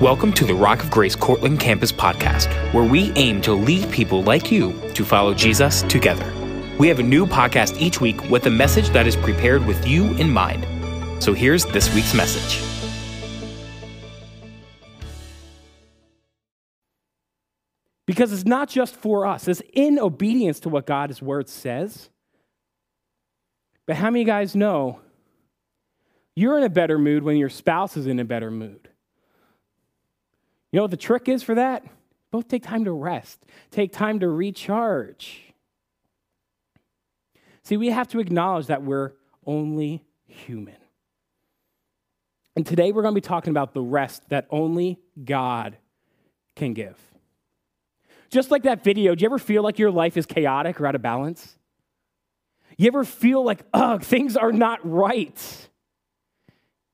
Welcome to the Rock of Grace Cortland Campus podcast, where we aim to lead people like you to follow Jesus together. We have a new podcast each week with a message that is prepared with you in mind. So here's this week's message. Because it's not just for us, it's in obedience to what God's word says. But how many guys know you're in a better mood when your spouse is in a better mood? You know what the trick is for that? Both take time to rest, take time to recharge. See, we have to acknowledge that we're only human. And today we're going to be talking about the rest that only God can give. Just like that video, do you ever feel like your life is chaotic or out of balance? You ever feel like, ugh, things are not right?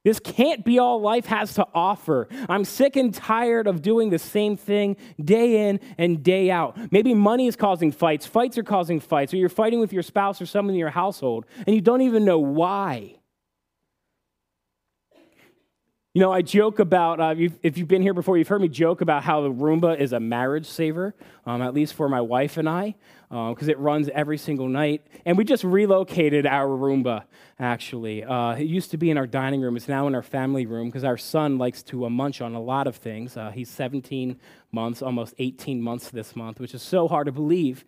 This can't be all life has to offer. I'm sick and tired of doing the same thing day in and day out. Maybe money is causing fights, fights are causing fights, or you're fighting with your spouse or someone in your household, and you don't even know why. You know, I joke about, uh, if you've been here before, you've heard me joke about how the Roomba is a marriage saver, um, at least for my wife and I, because uh, it runs every single night. And we just relocated our Roomba, actually. Uh, it used to be in our dining room, it's now in our family room, because our son likes to uh, munch on a lot of things. Uh, he's 17 months, almost 18 months this month, which is so hard to believe.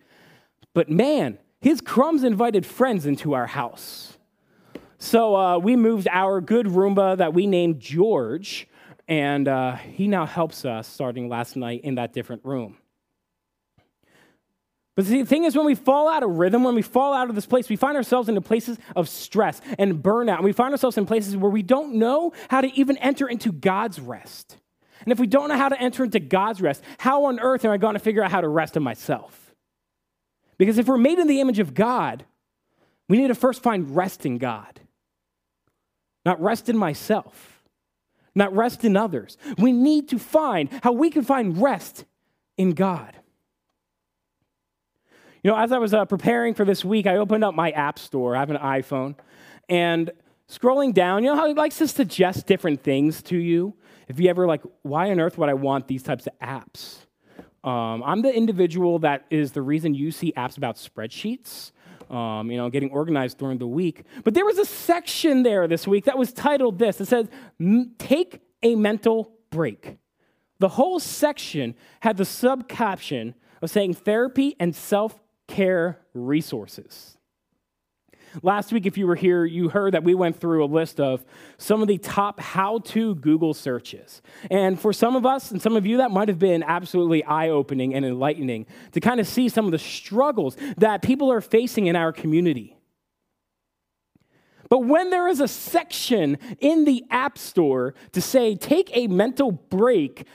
But man, his crumbs invited friends into our house. So uh, we moved our good Roomba that we named George, and uh, he now helps us starting last night in that different room. But the thing is, when we fall out of rhythm, when we fall out of this place, we find ourselves in places of stress and burnout. And we find ourselves in places where we don't know how to even enter into God's rest. And if we don't know how to enter into God's rest, how on earth am I going to figure out how to rest in myself? Because if we're made in the image of God, we need to first find rest in God not rest in myself, not rest in others. We need to find how we can find rest in God. You know, as I was uh, preparing for this week, I opened up my app store. I have an iPhone. And scrolling down, you know how it likes to suggest different things to you? If you ever like, why on earth would I want these types of apps? Um, I'm the individual that is the reason you see apps about spreadsheets um, you know, getting organized during the week. But there was a section there this week that was titled this. It says, Take a mental break. The whole section had the sub caption of saying therapy and self care resources. Last week, if you were here, you heard that we went through a list of some of the top how to Google searches. And for some of us and some of you, that might have been absolutely eye opening and enlightening to kind of see some of the struggles that people are facing in our community. But when there is a section in the App Store to say, take a mental break,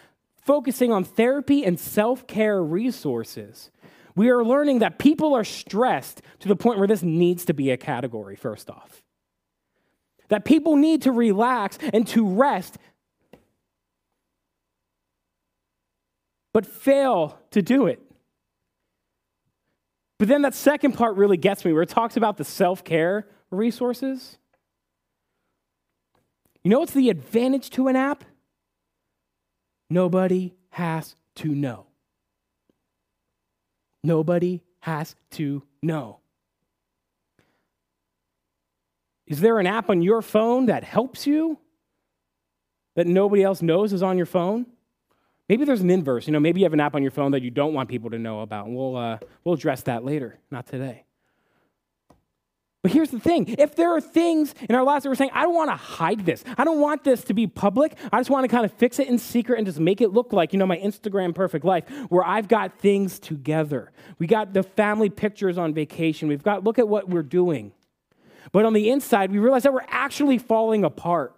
focusing on therapy and self care resources, we are learning that people are stressed to the point where this needs to be a category, first off. That people need to relax and to rest, but fail to do it. But then that second part really gets me, where it talks about the self care resources. You know what's the advantage to an app? Nobody has to know. Nobody has to know. Is there an app on your phone that helps you that nobody else knows is on your phone? Maybe there's an inverse. You know, maybe you have an app on your phone that you don't want people to know about. We'll, uh, we'll address that later, not today. But here's the thing if there are things in our lives that we're saying, I don't want to hide this, I don't want this to be public, I just want to kind of fix it in secret and just make it look like, you know, my Instagram perfect life, where I've got things together. We got the family pictures on vacation, we've got, look at what we're doing. But on the inside, we realize that we're actually falling apart.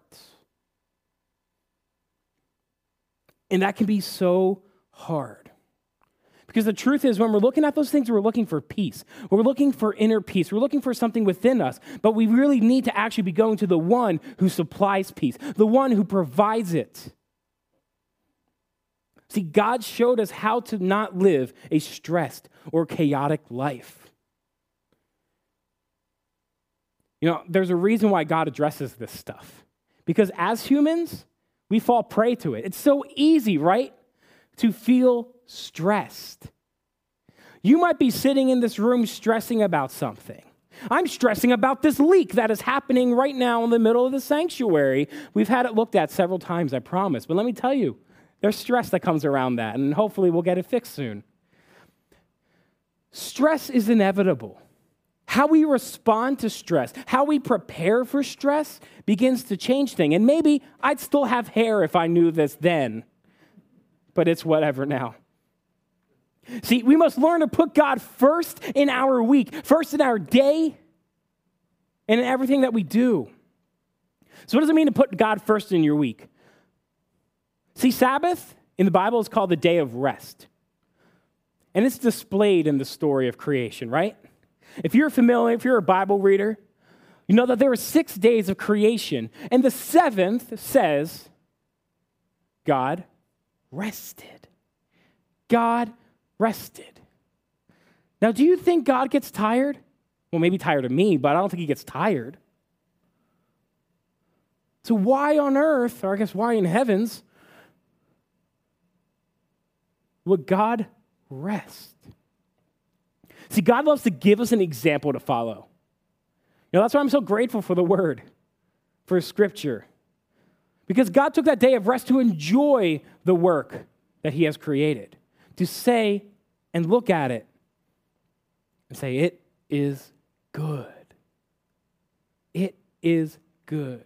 And that can be so hard. Because the truth is, when we're looking at those things, we're looking for peace. We're looking for inner peace. We're looking for something within us. But we really need to actually be going to the one who supplies peace, the one who provides it. See, God showed us how to not live a stressed or chaotic life. You know, there's a reason why God addresses this stuff. Because as humans, We fall prey to it. It's so easy, right? To feel stressed. You might be sitting in this room stressing about something. I'm stressing about this leak that is happening right now in the middle of the sanctuary. We've had it looked at several times, I promise. But let me tell you, there's stress that comes around that, and hopefully we'll get it fixed soon. Stress is inevitable. How we respond to stress, how we prepare for stress begins to change things. And maybe I'd still have hair if I knew this then, but it's whatever now. See, we must learn to put God first in our week, first in our day, and in everything that we do. So, what does it mean to put God first in your week? See, Sabbath in the Bible is called the day of rest. And it's displayed in the story of creation, right? If you're familiar, if you're a Bible reader, you know that there were six days of creation, and the seventh says, God rested. God rested. Now, do you think God gets tired? Well, maybe tired of me, but I don't think he gets tired. So, why on earth, or I guess why in heavens, would God rest? See, God loves to give us an example to follow. You know, that's why I'm so grateful for the word, for scripture. Because God took that day of rest to enjoy the work that he has created, to say and look at it and say, It is good. It is good.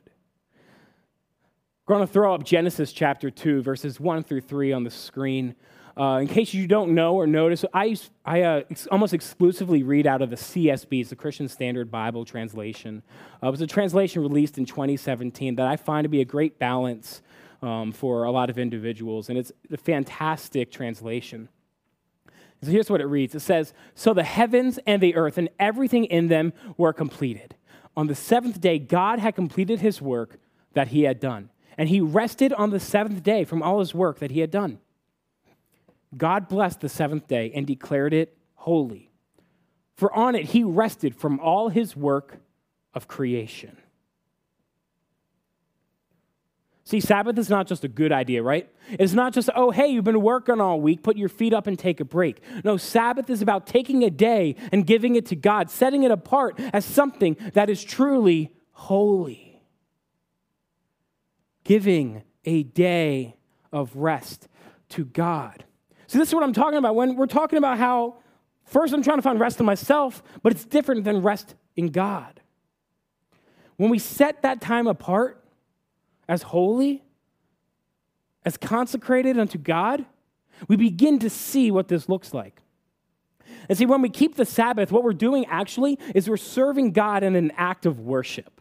We're going to throw up Genesis chapter 2, verses 1 through 3 on the screen. Uh, in case you don't know or notice, I, I uh, ex- almost exclusively read out of the CSB, it's the Christian Standard Bible translation. Uh, it was a translation released in 2017 that I find to be a great balance um, for a lot of individuals, and it's a fantastic translation. So here's what it reads it says, So the heavens and the earth and everything in them were completed. On the seventh day, God had completed his work that he had done, and he rested on the seventh day from all his work that he had done. God blessed the seventh day and declared it holy. For on it he rested from all his work of creation. See, Sabbath is not just a good idea, right? It's not just, oh, hey, you've been working all week, put your feet up and take a break. No, Sabbath is about taking a day and giving it to God, setting it apart as something that is truly holy. Giving a day of rest to God. So, this is what I'm talking about when we're talking about how first I'm trying to find rest in myself, but it's different than rest in God. When we set that time apart as holy, as consecrated unto God, we begin to see what this looks like. And see, when we keep the Sabbath, what we're doing actually is we're serving God in an act of worship.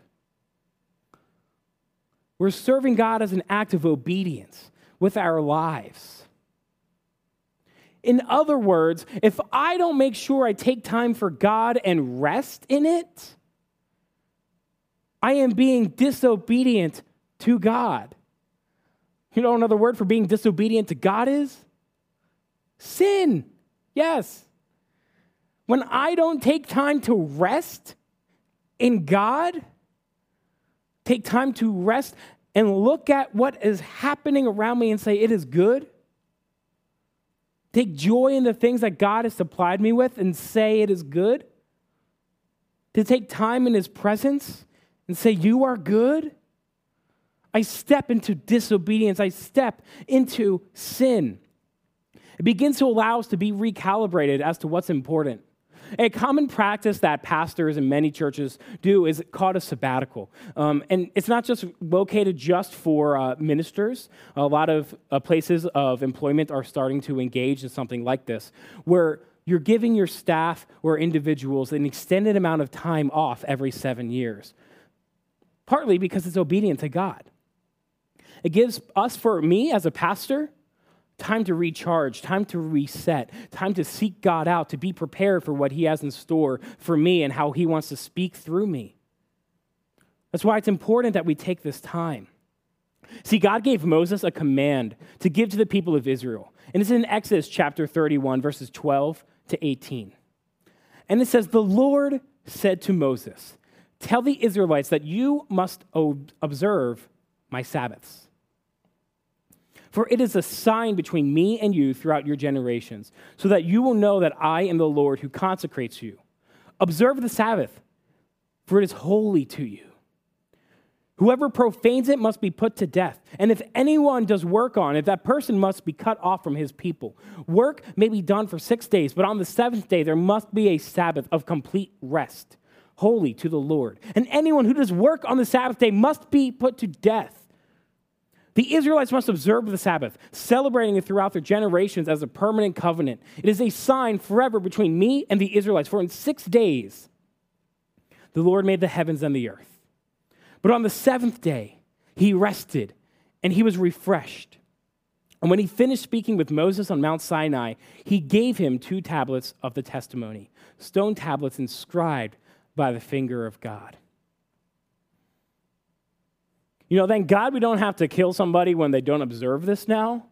We're serving God as an act of obedience with our lives. In other words, if I don't make sure I take time for God and rest in it, I am being disobedient to God. You know another word for being disobedient to God is? Sin. Yes. When I don't take time to rest in God, take time to rest and look at what is happening around me and say, it is good, take joy in the things that God has supplied me with and say it is good, to take time in His presence and say, You are good. I step into disobedience, I step into sin. It begins to allow us to be recalibrated as to what's important. A common practice that pastors in many churches do is called a sabbatical. Um, and it's not just located just for uh, ministers. A lot of uh, places of employment are starting to engage in something like this, where you're giving your staff or individuals an extended amount of time off every seven years, partly because it's obedient to God. It gives us, for me as a pastor, time to recharge, time to reset, time to seek God out, to be prepared for what He has in store for me and how He wants to speak through me. That's why it's important that we take this time. See, God gave Moses a command to give to the people of Israel. And it's in Exodus chapter 31, verses 12 to 18. And it says, The Lord said to Moses, Tell the Israelites that you must observe my Sabbaths For it is a sign between me and you throughout your generations, so that you will know that I am the Lord who consecrates you. Observe the Sabbath, for it is holy to you. Whoever profanes it must be put to death. And if anyone does work on it, that person must be cut off from his people. Work may be done for six days, but on the seventh day there must be a Sabbath of complete rest, holy to the Lord. And anyone who does work on the Sabbath day must be put to death. The Israelites must observe the Sabbath, celebrating it throughout their generations as a permanent covenant. It is a sign forever between me and the Israelites, for in six days the Lord made the heavens and the earth. But on the seventh day, he rested and he was refreshed. And when he finished speaking with Moses on Mount Sinai, he gave him two tablets of the testimony, stone tablets inscribed by the finger of God. You know, thank God we don't have to kill somebody when they don't observe this now.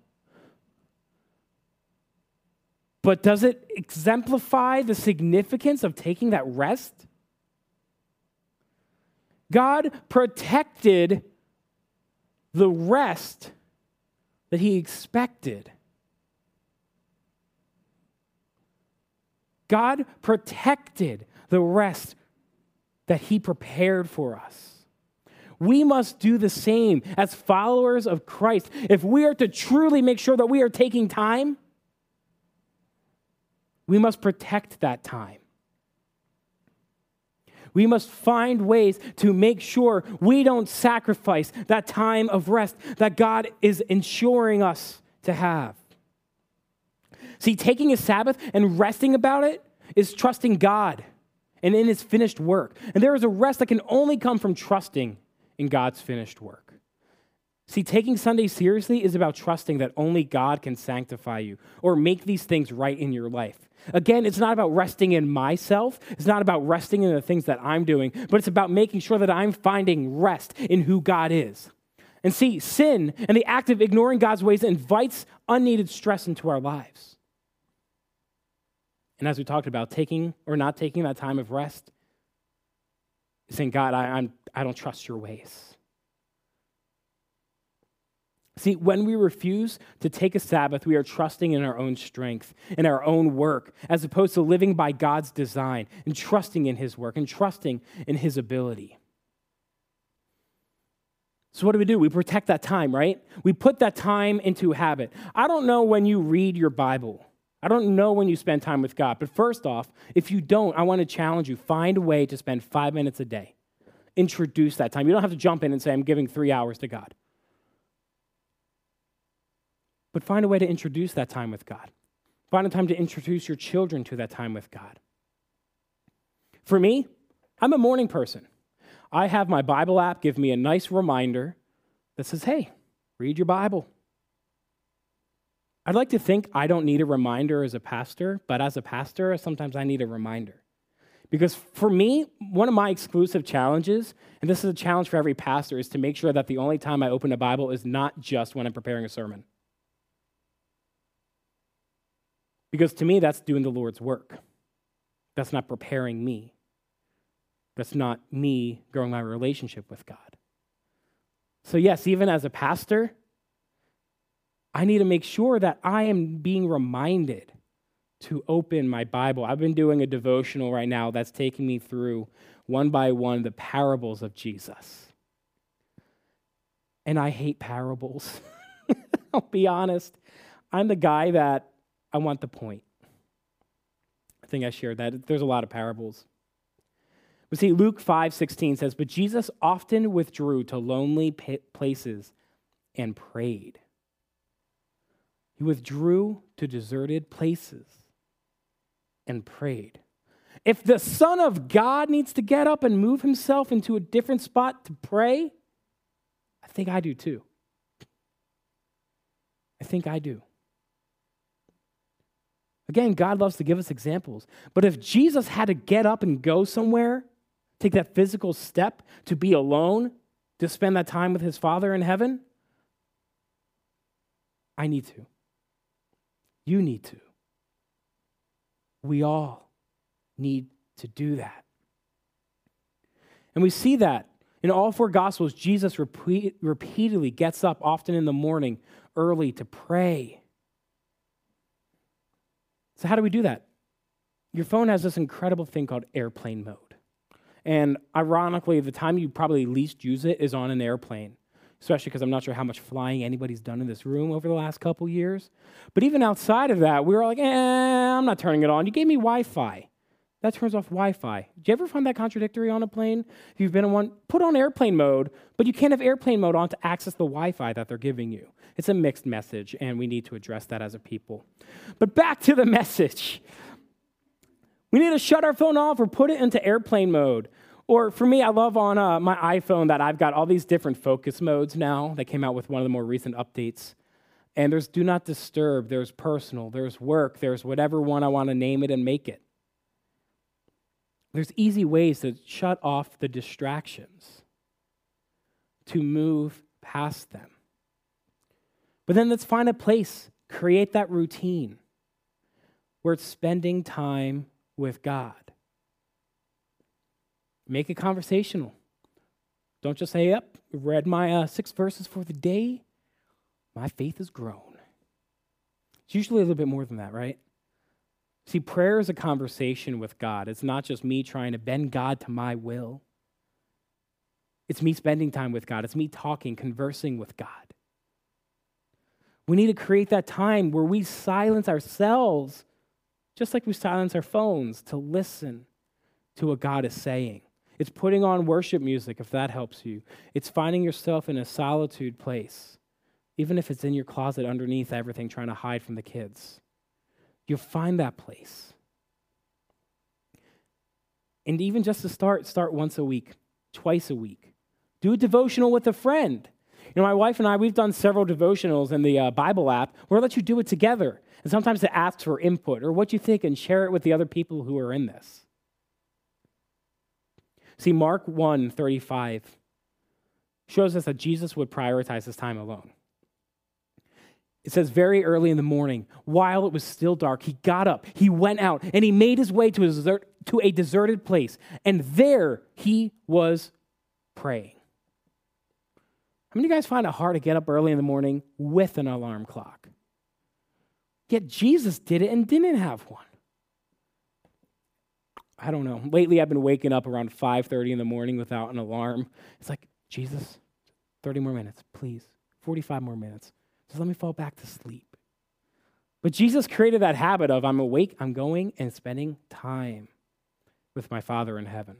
But does it exemplify the significance of taking that rest? God protected the rest that he expected. God protected the rest that he prepared for us. We must do the same as followers of Christ. If we are to truly make sure that we are taking time, we must protect that time. We must find ways to make sure we don't sacrifice that time of rest that God is ensuring us to have. See, taking a Sabbath and resting about it is trusting God and in his finished work. And there is a rest that can only come from trusting in God's finished work. See, taking Sunday seriously is about trusting that only God can sanctify you or make these things right in your life. Again, it's not about resting in myself. It's not about resting in the things that I'm doing, but it's about making sure that I'm finding rest in who God is. And see, sin and the act of ignoring God's ways invites unneeded stress into our lives. And as we talked about, taking or not taking that time of rest, saying, God, I, I'm, I don't trust your ways. See, when we refuse to take a Sabbath, we are trusting in our own strength, in our own work, as opposed to living by God's design and trusting in His work and trusting in His ability. So, what do we do? We protect that time, right? We put that time into habit. I don't know when you read your Bible. I don't know when you spend time with God. But first off, if you don't, I want to challenge you find a way to spend five minutes a day. Introduce that time. You don't have to jump in and say, I'm giving three hours to God but find a way to introduce that time with God. Find a time to introduce your children to that time with God. For me, I'm a morning person. I have my Bible app give me a nice reminder that says, hey, read your Bible. I'd like to think I don't need a reminder as a pastor, but as a pastor, sometimes I need a reminder. Because for me, one of my exclusive challenges, and this is a challenge for every pastor, is to make sure that the only time I open a Bible is not just when I'm preparing a sermon. Because to me, that's doing the Lord's work. That's not preparing me. That's not me growing my relationship with God. So, yes, even as a pastor, I need to make sure that I am being reminded to open my Bible. I've been doing a devotional right now that's taking me through one by one the parables of Jesus. And I hate parables. I'll be honest. I'm the guy that I want the point. I think I shared that. There's a lot of parables. But see, Luke 5 16 says, But Jesus often withdrew to lonely places and prayed. He withdrew to deserted places and prayed. If the Son of God needs to get up and move himself into a different spot to pray, I think I do too. I think I do. Again, God loves to give us examples. But if Jesus had to get up and go somewhere, take that physical step to be alone, to spend that time with his Father in heaven, I need to. You need to. We all need to do that. And we see that in all four Gospels, Jesus repeat, repeatedly gets up, often in the morning, early to pray. So, how do we do that? Your phone has this incredible thing called airplane mode. And ironically, the time you probably least use it is on an airplane, especially because I'm not sure how much flying anybody's done in this room over the last couple years. But even outside of that, we were like, eh, I'm not turning it on. You gave me Wi Fi. That turns off Wi Fi. Do you ever find that contradictory on a plane? If you've been in one, put on airplane mode, but you can't have airplane mode on to access the Wi Fi that they're giving you. It's a mixed message, and we need to address that as a people. But back to the message. We need to shut our phone off or put it into airplane mode. Or for me, I love on uh, my iPhone that I've got all these different focus modes now that came out with one of the more recent updates. And there's do not disturb, there's personal, there's work, there's whatever one I want to name it and make it. There's easy ways to shut off the distractions, to move past them. But then let's find a place, create that routine where it's spending time with God. Make it conversational. Don't just say, Yep, read my uh, six verses for the day. My faith has grown. It's usually a little bit more than that, right? See, prayer is a conversation with God. It's not just me trying to bend God to my will. It's me spending time with God. It's me talking, conversing with God. We need to create that time where we silence ourselves, just like we silence our phones, to listen to what God is saying. It's putting on worship music, if that helps you. It's finding yourself in a solitude place, even if it's in your closet underneath everything, trying to hide from the kids. You'll find that place. And even just to start, start once a week, twice a week. Do a devotional with a friend. You know, my wife and I, we've done several devotionals in the uh, Bible app where it lets you do it together. And sometimes it asks for input or what you think and share it with the other people who are in this. See, Mark 1 35 shows us that Jesus would prioritize his time alone. It says, very early in the morning, while it was still dark, he got up, he went out, and he made his way to a, desert, to a deserted place. And there he was praying. How many of you guys find it hard to get up early in the morning with an alarm clock? Yet Jesus did it and didn't have one. I don't know. Lately I've been waking up around 5:30 in the morning without an alarm. It's like, Jesus, 30 more minutes, please. 45 more minutes. Just let me fall back to sleep. But Jesus created that habit of I'm awake, I'm going and spending time with my Father in heaven.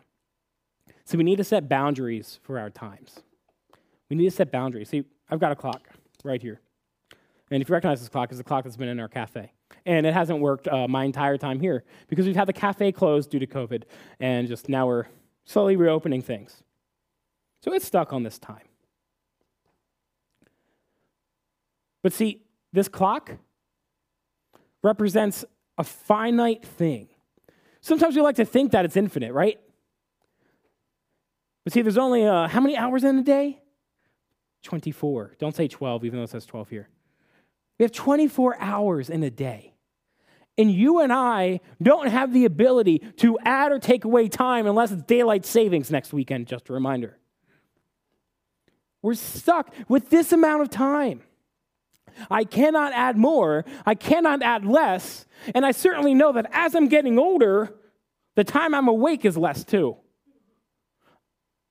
So we need to set boundaries for our times. We need to set boundaries. See, I've got a clock right here. And if you recognize this clock, it's the clock that's been in our cafe. And it hasn't worked uh, my entire time here because we've had the cafe closed due to COVID. And just now we're slowly reopening things. So it's stuck on this time. But see, this clock represents a finite thing. Sometimes we like to think that it's infinite, right? But see, there's only uh, how many hours in a day? 24. Don't say 12, even though it says 12 here. We have 24 hours in a day. And you and I don't have the ability to add or take away time unless it's daylight savings next weekend, just a reminder. We're stuck with this amount of time. I cannot add more, I cannot add less, and I certainly know that as I'm getting older, the time I'm awake is less too.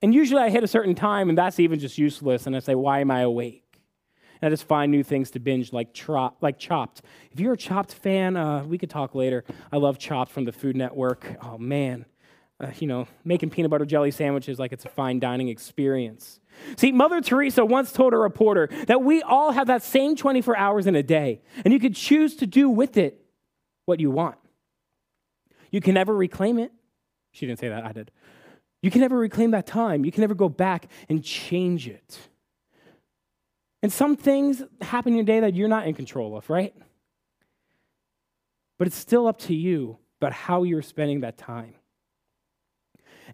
And usually I hit a certain time, and that's even just useless, and I say, Why am I awake? And I just find new things to binge, like, like Chopped. If you're a Chopped fan, uh, we could talk later. I love Chopped from the Food Network. Oh, man. Uh, you know, making peanut butter jelly sandwiches like it's a fine dining experience. See, Mother Teresa once told a reporter that we all have that same 24 hours in a day, and you could choose to do with it what you want. You can never reclaim it. She didn't say that, I did. You can never reclaim that time. You can never go back and change it. And some things happen in your day that you're not in control of, right? But it's still up to you about how you're spending that time.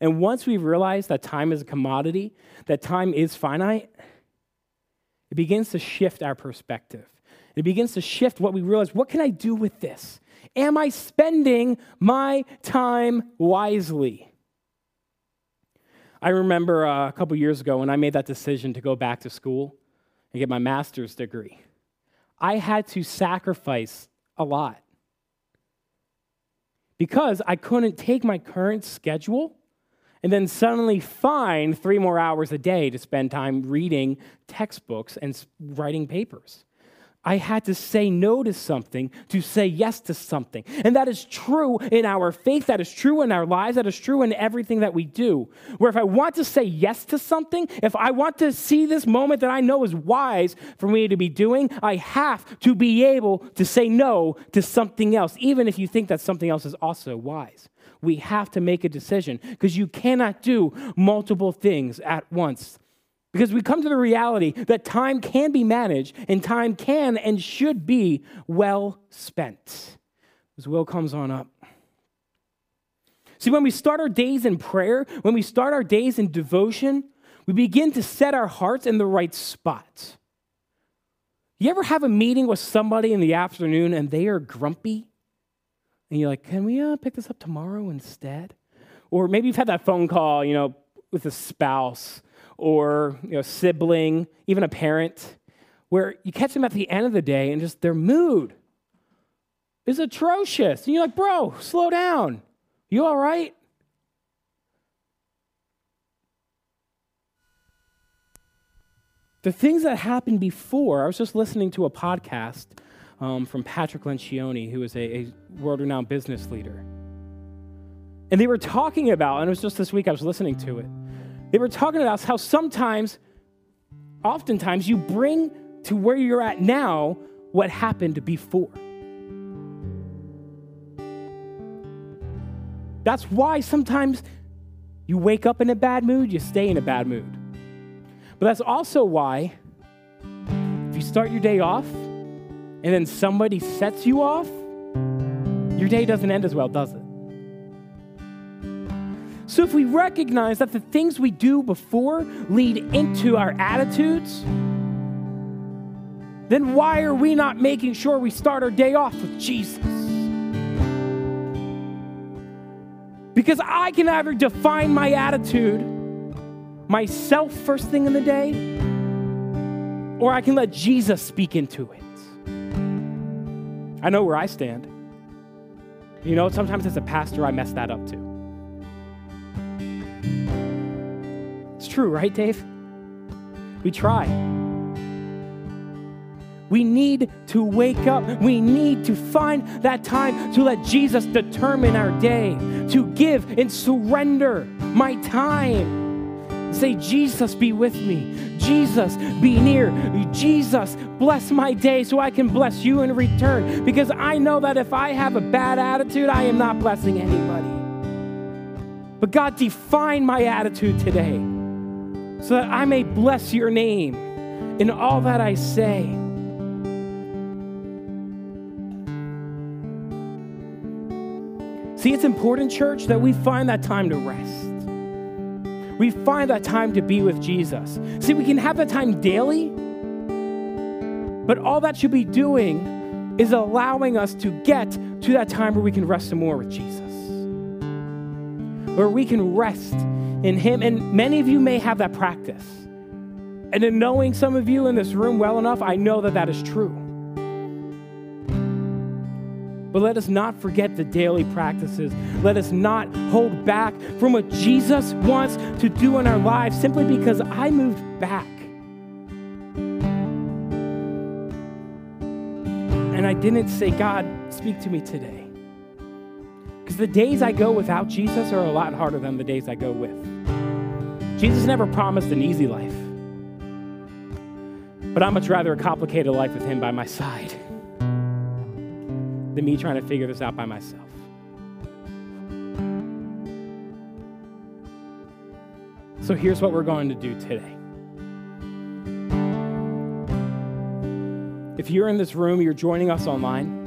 And once we realize that time is a commodity, that time is finite, it begins to shift our perspective. It begins to shift what we realize what can I do with this? Am I spending my time wisely? I remember uh, a couple years ago when I made that decision to go back to school and get my master's degree. I had to sacrifice a lot because I couldn't take my current schedule and then suddenly find three more hours a day to spend time reading textbooks and writing papers. I had to say no to something to say yes to something. And that is true in our faith, that is true in our lives, that is true in everything that we do. Where if I want to say yes to something, if I want to see this moment that I know is wise for me to be doing, I have to be able to say no to something else, even if you think that something else is also wise. We have to make a decision because you cannot do multiple things at once. Because we come to the reality that time can be managed and time can and should be well spent. As Will comes on up. See, when we start our days in prayer, when we start our days in devotion, we begin to set our hearts in the right spot. You ever have a meeting with somebody in the afternoon and they are grumpy? And you're like, can we uh, pick this up tomorrow instead? Or maybe you've had that phone call, you know, with a spouse or you know, sibling, even a parent, where you catch them at the end of the day and just their mood is atrocious. And you're like, bro, slow down. You all right? The things that happened before, I was just listening to a podcast um, from Patrick Lencioni, who is a, a world renowned business leader. And they were talking about, and it was just this week I was listening to it, they were talking about how sometimes, oftentimes, you bring to where you're at now what happened before. That's why sometimes you wake up in a bad mood, you stay in a bad mood. But that's also why if you start your day off and then somebody sets you off, your day doesn't end as well, does it? So if we recognize that the things we do before lead into our attitudes, then why are we not making sure we start our day off with Jesus? Because I can either define my attitude myself first thing in the day, or I can let Jesus speak into it. I know where I stand. You know, sometimes as a pastor, I mess that up too. True, right, Dave? We try. We need to wake up. We need to find that time to let Jesus determine our day, to give and surrender my time. Say, Jesus, be with me. Jesus, be near. Jesus, bless my day so I can bless you in return. Because I know that if I have a bad attitude, I am not blessing anybody. But God, define my attitude today so that I may bless your name in all that I say. See, it's important, church, that we find that time to rest. We find that time to be with Jesus. See, we can have that time daily, but all that should be doing is allowing us to get to that time where we can rest some more with Jesus. Where we can rest in Him. And many of you may have that practice. And in knowing some of you in this room well enough, I know that that is true. But let us not forget the daily practices. Let us not hold back from what Jesus wants to do in our lives simply because I moved back. And I didn't say, God, speak to me today. Because the days I go without Jesus are a lot harder than the days I go with. Jesus never promised an easy life, but I'd much rather a complicated life with Him by my side than me trying to figure this out by myself. So here's what we're going to do today. If you're in this room, you're joining us online,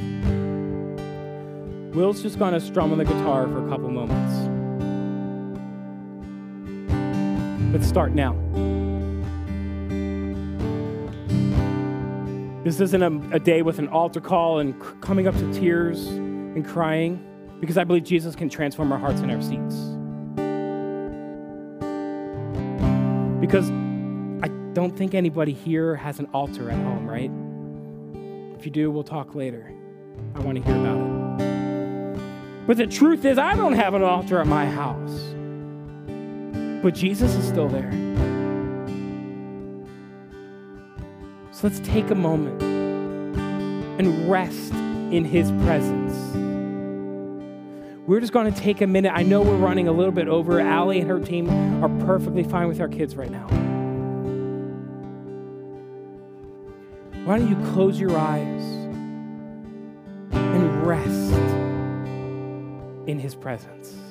Will's just going to strum on the guitar for a couple moments. Let's start now. This isn't a, a day with an altar call and coming up to tears and crying, because I believe Jesus can transform our hearts and our seats. Because I don't think anybody here has an altar at home, right? If you do, we'll talk later. I want to hear about it. But the truth is, I don't have an altar at my house. But Jesus is still there. So let's take a moment and rest in his presence. We're just going to take a minute. I know we're running a little bit over. Allie and her team are perfectly fine with our kids right now. Why don't you close your eyes and rest in his presence?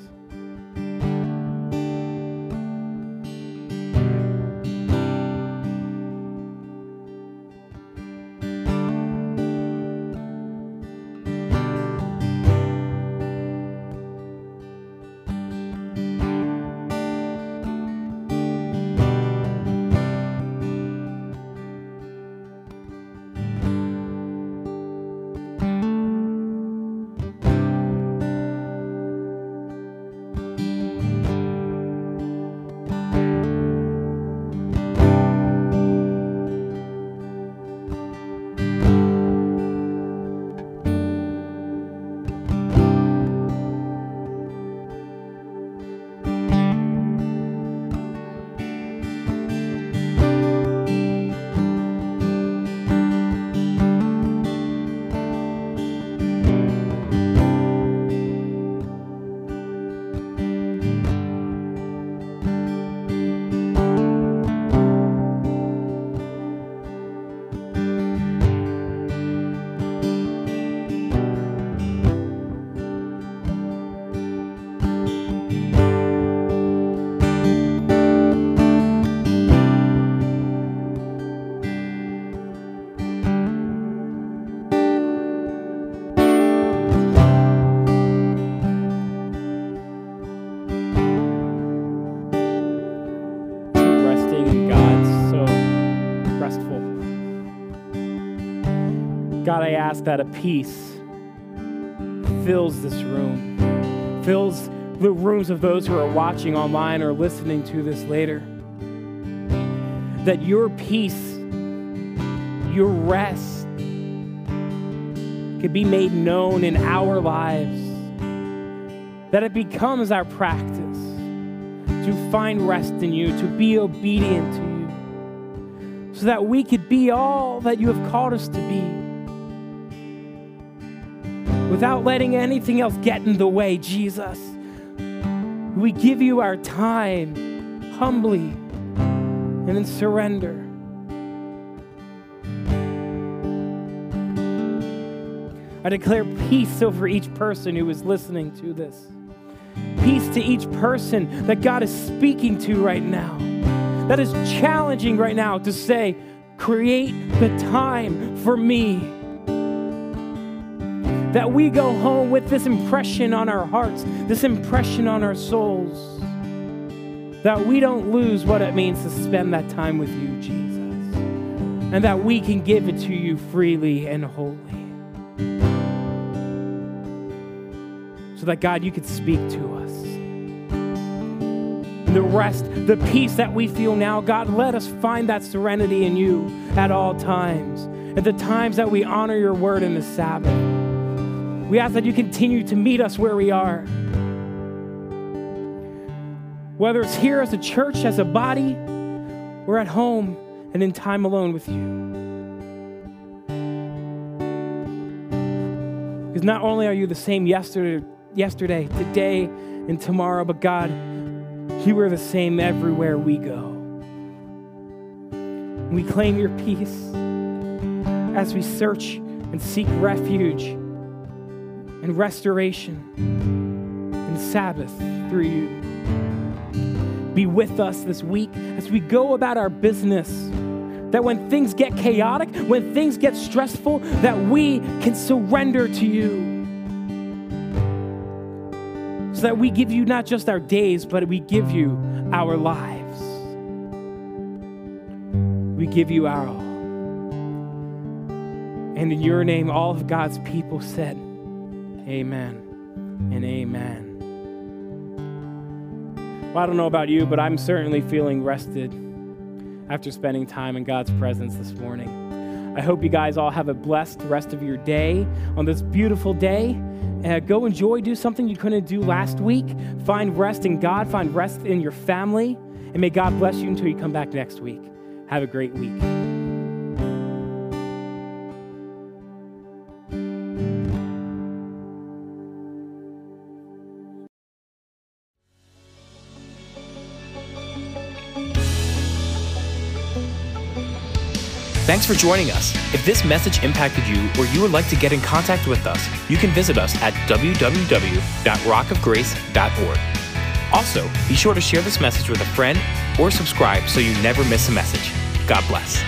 God, I ask that a peace fills this room, fills the rooms of those who are watching online or listening to this later. That your peace, your rest, could be made known in our lives. That it becomes our practice to find rest in you, to be obedient to you, so that we could be all that you have called us to be without letting anything else get in the way, Jesus. We give you our time humbly and in surrender. I declare peace over each person who is listening to this peace to each person that God is speaking to right now, that is challenging right now to say, create the time for me. That we go home with this impression on our hearts, this impression on our souls, that we don't lose what it means to spend that time with you, Jesus, and that we can give it to you freely and wholly. so that God, you could speak to us. And the rest, the peace that we feel now, God, let us find that serenity in you at all times. At the times that we honor your word in the Sabbath. We ask that you continue to meet us where we are. Whether it's here as a church, as a body, or at home and in time alone with you. Because not only are you the same yesterday, yesterday, today, and tomorrow, but God, you are the same everywhere we go. We claim your peace as we search and seek refuge and restoration and Sabbath through you. Be with us this week as we go about our business. That when things get chaotic, when things get stressful, that we can surrender to you So that we give you not just our days, but we give you our lives. We give you our all. And in your name, all of God's people said, Amen and amen. Well, I don't know about you, but I'm certainly feeling rested after spending time in God's presence this morning. I hope you guys all have a blessed rest of your day on this beautiful day. Uh, go enjoy, do something you couldn't do last week. Find rest in God, find rest in your family, and may God bless you until you come back next week. Have a great week. Thanks for joining us. If this message impacted you or you would like to get in contact with us, you can visit us at www.rockofgrace.org. Also, be sure to share this message with a friend or subscribe so you never miss a message. God bless.